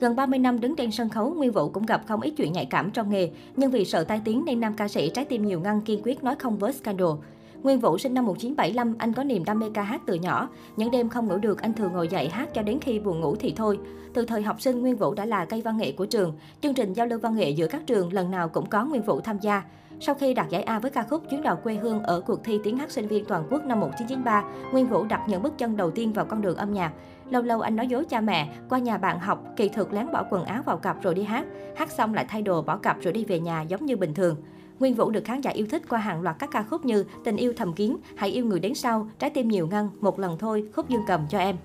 Gần 30 năm đứng trên sân khấu, Nguyên Vũ cũng gặp không ít chuyện nhạy cảm trong nghề, nhưng vì sợ tai tiếng nên nam ca sĩ trái tim nhiều ngăn kiên quyết nói không với scandal. Nguyên Vũ sinh năm 1975, anh có niềm đam mê ca hát từ nhỏ. Những đêm không ngủ được, anh thường ngồi dậy hát cho đến khi buồn ngủ thì thôi. Từ thời học sinh, Nguyên Vũ đã là cây văn nghệ của trường. Chương trình giao lưu văn nghệ giữa các trường lần nào cũng có Nguyên Vũ tham gia. Sau khi đạt giải A với ca khúc Chuyến đò quê hương ở cuộc thi tiếng hát sinh viên toàn quốc năm 1993, Nguyên Vũ đặt những bước chân đầu tiên vào con đường âm nhạc. Lâu lâu anh nói dối cha mẹ, qua nhà bạn học, kỳ thực lén bỏ quần áo vào cặp rồi đi hát. Hát xong lại thay đồ bỏ cặp rồi đi về nhà giống như bình thường. Nguyên Vũ được khán giả yêu thích qua hàng loạt các ca khúc như Tình yêu thầm kín, Hãy yêu người đến sau, Trái tim nhiều ngăn, Một lần thôi, Khúc dương cầm cho em.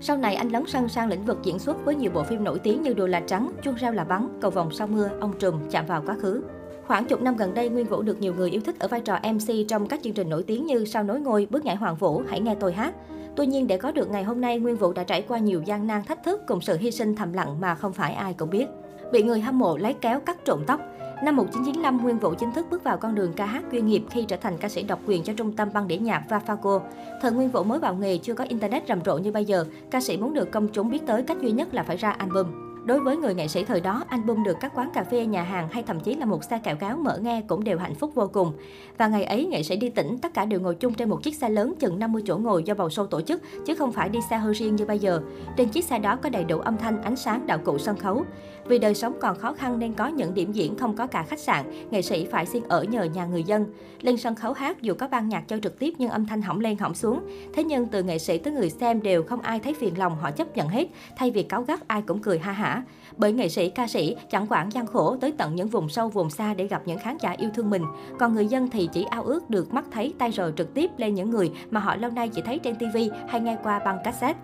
Sau này anh lấn sân sang lĩnh vực diễn xuất với nhiều bộ phim nổi tiếng như đồ là trắng, Chuông rau là bắn, Cầu vòng sau mưa, Ông trùm, Chạm vào quá khứ. Khoảng chục năm gần đây, Nguyên Vũ được nhiều người yêu thích ở vai trò MC trong các chương trình nổi tiếng như Sao nối ngôi, Bước nhảy hoàng vũ, Hãy nghe tôi hát. Tuy nhiên, để có được ngày hôm nay, Nguyên Vũ đã trải qua nhiều gian nan thách thức cùng sự hy sinh thầm lặng mà không phải ai cũng biết. Bị người hâm mộ lấy kéo cắt trộm tóc, Năm 1995, Nguyên Vũ chính thức bước vào con đường ca hát chuyên nghiệp khi trở thành ca sĩ độc quyền cho trung tâm băng đĩa nhạc Vafaco. Thời Nguyên Vũ mới vào nghề chưa có internet rầm rộ như bây giờ, ca sĩ muốn được công chúng biết tới cách duy nhất là phải ra album. Đối với người nghệ sĩ thời đó, album được các quán cà phê, nhà hàng hay thậm chí là một xe kẹo cáo mở nghe cũng đều hạnh phúc vô cùng. Và ngày ấy, nghệ sĩ đi tỉnh, tất cả đều ngồi chung trên một chiếc xe lớn chừng 50 chỗ ngồi do bầu sâu tổ chức, chứ không phải đi xe hơi riêng như bây giờ. Trên chiếc xe đó có đầy đủ âm thanh, ánh sáng, đạo cụ sân khấu. Vì đời sống còn khó khăn nên có những điểm diễn không có cả khách sạn, nghệ sĩ phải xin ở nhờ nhà người dân. Lên sân khấu hát dù có ban nhạc chơi trực tiếp nhưng âm thanh hỏng lên hỏng xuống. Thế nhưng từ nghệ sĩ tới người xem đều không ai thấy phiền lòng họ chấp nhận hết, thay vì cáo gắt ai cũng cười ha hả. Bởi nghệ sĩ, ca sĩ chẳng quản gian khổ tới tận những vùng sâu, vùng xa để gặp những khán giả yêu thương mình. Còn người dân thì chỉ ao ước được mắt thấy tay rồi trực tiếp lên những người mà họ lâu nay chỉ thấy trên TV hay nghe qua băng cassette.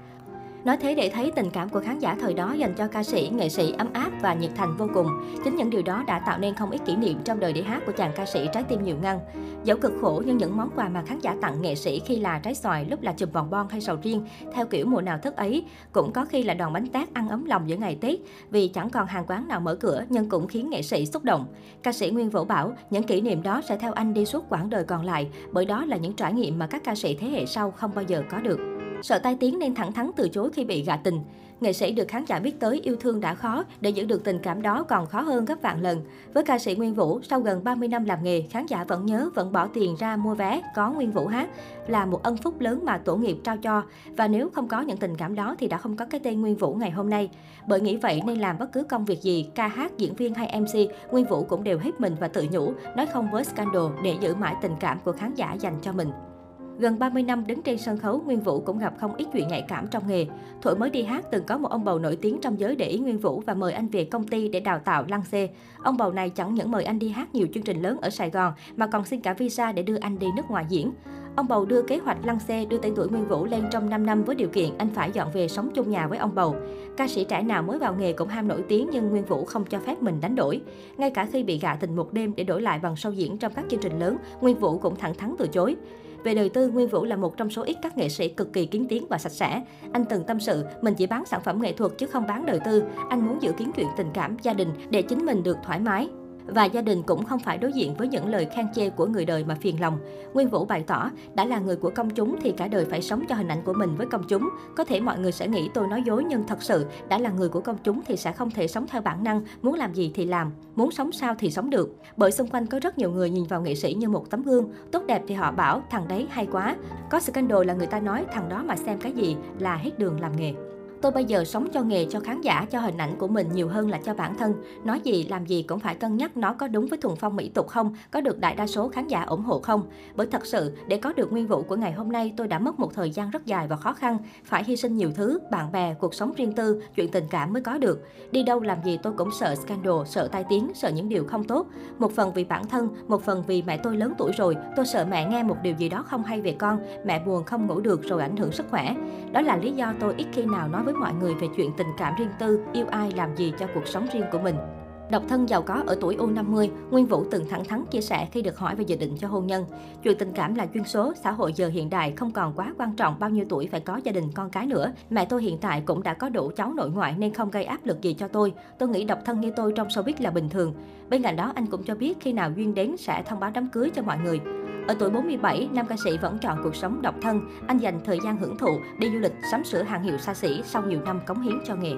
Nói thế để thấy tình cảm của khán giả thời đó dành cho ca sĩ, nghệ sĩ ấm áp và nhiệt thành vô cùng. Chính những điều đó đã tạo nên không ít kỷ niệm trong đời đi hát của chàng ca sĩ trái tim nhiều ngăn. Dẫu cực khổ nhưng những món quà mà khán giả tặng nghệ sĩ khi là trái xoài, lúc là chùm vòng bon hay sầu riêng, theo kiểu mùa nào thức ấy, cũng có khi là đòn bánh tét ăn ấm lòng giữa ngày Tết, vì chẳng còn hàng quán nào mở cửa nhưng cũng khiến nghệ sĩ xúc động. Ca sĩ Nguyên Vũ bảo, những kỷ niệm đó sẽ theo anh đi suốt quãng đời còn lại, bởi đó là những trải nghiệm mà các ca sĩ thế hệ sau không bao giờ có được. Sợ tai tiếng nên thẳng thắn từ chối khi bị gạ tình. Nghệ sĩ được khán giả biết tới yêu thương đã khó, để giữ được tình cảm đó còn khó hơn gấp vạn lần. Với ca sĩ Nguyên Vũ, sau gần 30 năm làm nghề, khán giả vẫn nhớ, vẫn bỏ tiền ra mua vé, có Nguyên Vũ hát, là một ân phúc lớn mà tổ nghiệp trao cho. Và nếu không có những tình cảm đó thì đã không có cái tên Nguyên Vũ ngày hôm nay. Bởi nghĩ vậy nên làm bất cứ công việc gì, ca hát, diễn viên hay MC, Nguyên Vũ cũng đều hết mình và tự nhủ, nói không với scandal để giữ mãi tình cảm của khán giả dành cho mình. Gần 30 năm đứng trên sân khấu, Nguyên Vũ cũng gặp không ít chuyện nhạy cảm trong nghề. Thổi mới đi hát, từng có một ông bầu nổi tiếng trong giới để ý Nguyên Vũ và mời anh về công ty để đào tạo lăng xê. Ông bầu này chẳng những mời anh đi hát nhiều chương trình lớn ở Sài Gòn, mà còn xin cả visa để đưa anh đi nước ngoài diễn. Ông bầu đưa kế hoạch lăn xe đưa tên tuổi Nguyên Vũ lên trong 5 năm với điều kiện anh phải dọn về sống chung nhà với ông bầu. Ca sĩ trẻ nào mới vào nghề cũng ham nổi tiếng nhưng Nguyên Vũ không cho phép mình đánh đổi. Ngay cả khi bị gạ tình một đêm để đổi lại bằng sâu diễn trong các chương trình lớn, Nguyên Vũ cũng thẳng thắn từ chối. Về đời tư, Nguyên Vũ là một trong số ít các nghệ sĩ cực kỳ kiến tiếng và sạch sẽ. Anh từng tâm sự, mình chỉ bán sản phẩm nghệ thuật chứ không bán đời tư. Anh muốn giữ kiến chuyện tình cảm, gia đình để chính mình được thoải mái. Và gia đình cũng không phải đối diện với những lời khen chê của người đời mà phiền lòng. Nguyên Vũ bày tỏ, đã là người của công chúng thì cả đời phải sống cho hình ảnh của mình với công chúng. Có thể mọi người sẽ nghĩ tôi nói dối nhưng thật sự đã là người của công chúng thì sẽ không thể sống theo bản năng, muốn làm gì thì làm, muốn sống sao thì sống được. Bởi xung quanh có rất nhiều người nhìn vào nghệ sĩ như một tấm gương, tốt đẹp thì họ bảo thằng đấy hay quá. Có scandal là người ta nói thằng đó mà xem cái gì là hết đường làm nghề. Tôi bây giờ sống cho nghề, cho khán giả, cho hình ảnh của mình nhiều hơn là cho bản thân. Nói gì, làm gì cũng phải cân nhắc nó có đúng với thuần phong mỹ tục không, có được đại đa số khán giả ủng hộ không. Bởi thật sự, để có được nguyên vụ của ngày hôm nay, tôi đã mất một thời gian rất dài và khó khăn, phải hy sinh nhiều thứ, bạn bè, cuộc sống riêng tư, chuyện tình cảm mới có được. Đi đâu làm gì tôi cũng sợ scandal, sợ tai tiếng, sợ những điều không tốt. Một phần vì bản thân, một phần vì mẹ tôi lớn tuổi rồi, tôi sợ mẹ nghe một điều gì đó không hay về con, mẹ buồn không ngủ được rồi ảnh hưởng sức khỏe. Đó là lý do tôi ít khi nào nói với với mọi người về chuyện tình cảm riêng tư, yêu ai làm gì cho cuộc sống riêng của mình. Độc thân giàu có ở tuổi U50, Nguyên Vũ từng thẳng thắn chia sẻ khi được hỏi về dự định cho hôn nhân. Chuyện tình cảm là chuyên số, xã hội giờ hiện đại không còn quá quan trọng bao nhiêu tuổi phải có gia đình con cái nữa. Mẹ tôi hiện tại cũng đã có đủ cháu nội ngoại nên không gây áp lực gì cho tôi. Tôi nghĩ độc thân như tôi trong showbiz là bình thường. Bên cạnh đó anh cũng cho biết khi nào duyên đến sẽ thông báo đám cưới cho mọi người. Ở tuổi 47, nam ca sĩ vẫn chọn cuộc sống độc thân. Anh dành thời gian hưởng thụ, đi du lịch, sắm sửa hàng hiệu xa xỉ sau nhiều năm cống hiến cho nghề.